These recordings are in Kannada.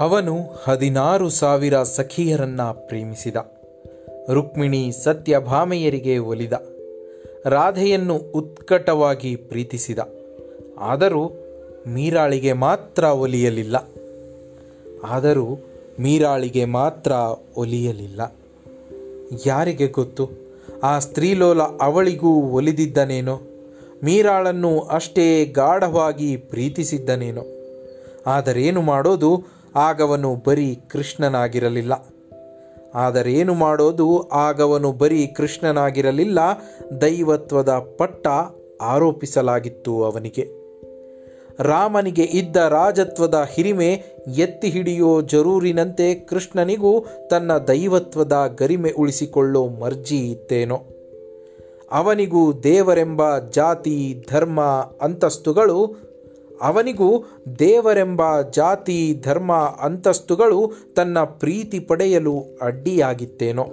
ಅವನು ಹದಿನಾರು ಸಾವಿರ ಸಖಿಯರನ್ನ ಪ್ರೇಮಿಸಿದ. ರುಕ್ಮಿಣಿ ಸತ್ಯಭಾಮೆಯರಿಗೆ ಒಲಿದ. ರಾಧೆಯನ್ನು ಉತ್ಕಟವಾಗಿ ಪ್ರೀತಿಸಿದ. ಆದರೂ ಮೀರಾಳಿಗೆ ಮಾತ್ರ ಒಲಿಯಲಿಲ್ಲ. ಆದರೂ ಮೀರಾಳಿಗೆ ಮಾತ್ರ ಒಲಿಯಲಿಲ್ಲ. ಯಾರಿಗೆ ಗೊತ್ತು? ಆ ಸ್ತ್ರೀಲೋಲ ಅವಳಿಗೂ ಒಲಿದಿದ್ದನೇನೋ? ಮೀರಾಳನ್ನು ಅಷ್ಟೇ ಗಾಢವಾಗಿ ಪ್ರೀತಿಸಿದ್ದನೇನೋ? ಆದರೇನು ಮಾಡೋದು? ಆಗವನು ಬರೀ ಕೃಷ್ಣನಾಗಿರಲಿಲ್ಲ. ಆದರೇನು ಮಾಡೋದು? ಆಗವನು ಬರೀ ಕೃಷ್ಣನಾಗಿರಲಿಲ್ಲ, ದೈವತ್ವದ ಪಟ್ಟ ಆರೋಪಿಸಲಾಗಿತ್ತು ಅವನಿಗೆ. ರಾಮನಿಗೆ ಇದ್ದ ರಾಜತ್ವದ ಹಿರಿಮೆ ಎತ್ತಿ ಹಿಡಿಯೋ ಜರೂರಿನಂತೆ ಕೃಷ್ಣನಿಗೂ ತನ್ನ ದೈವತ್ವದ ಗರಿಮೆ ಉಳಿಸಿಕೊಳ್ಳೋ ಮರ್ಜಿ ಇತ್ತೇನೋ. ಅವನಿಗೂ ದೇವರೆಂಬ ಜಾತಿ, ಧರ್ಮ, ಅಂತಸ್ತುಗಳು ಅವನಿಗೂ ದೇವರೆಂಬ ಜಾತಿ, ಧರ್ಮ, ಅಂತಸ್ತುಗಳು ತನ್ನ ಪ್ರೀತಿ ಪಡೆಯಲು ಅಡ್ಡಿಯಾಗಿತ್ತೇನೋ.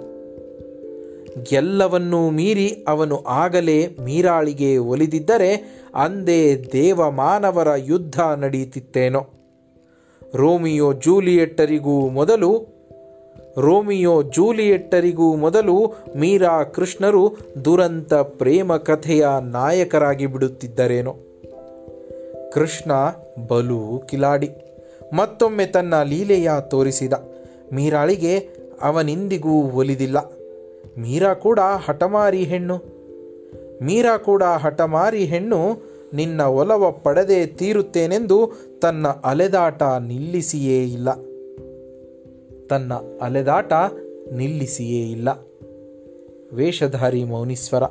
ಎಲ್ಲವನ್ನೂ ಮೀರಿ ಅವನು ಆಗಲೇ ಮೀರಾಳಿಗೆ ಒಲಿದಿದ್ದರೆ ಅಂದೇ ದೇವಮಾನವರ ಯುದ್ಧ ನಡೆಯುತ್ತಿತ್ತೇನೋ ರೋಮಿಯೋ ಜೂಲಿಯೆಟ್ಟರಿಗೂ ಮೊದಲು, ರೋಮಿಯೋ ಜೂಲಿಯೆಟ್ಟರಿಗೂ ಮೊದಲು ಮೀರಾ ಕೃಷ್ಣರು ದುರಂತ ಪ್ರೇಮ ಕಥೆಯ ನಾಯಕರಾಗಿ ಬಿಡುತ್ತಿದ್ದರೇನೋ. ಕೃಷ್ಣ, ಬಲು, ಕಿಲಾಡಿ. ಮತ್ತೊಮ್ಮೆ ತನ್ನ ಲೀಲೆಯ ತೋರಿಸಿದ. ಮೀರಾಳಿಗೆ ಅವನಿಂದಿಗೂ ಒಲಿದಿಲ್ಲ. ಮೀರಾ ಕೂಡ ಹಠಮಾರಿ ಹೆಣ್ಣು. ಮೀರಾ ಕೂಡ ಹಠಮಾರಿ ಹೆಣ್ಣು, ನಿನ್ನ ಒಲವ ಪಡೆದೇ ತೀರುತ್ತೇನೆಂದು ತನ್ನ ಅಲೆದಾಟ ನಿಲ್ಲಿಸಿಯೇ ಇಲ್ಲ. ತನ್ನ ಅಲೆದಾಟ ನಿಲ್ಲಿಸಿಯೇ ಇಲ್ಲ. ವೇಷಧಾರಿ ಮೌನೀಶ್ವರ.